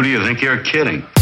Who do you think you're kidding?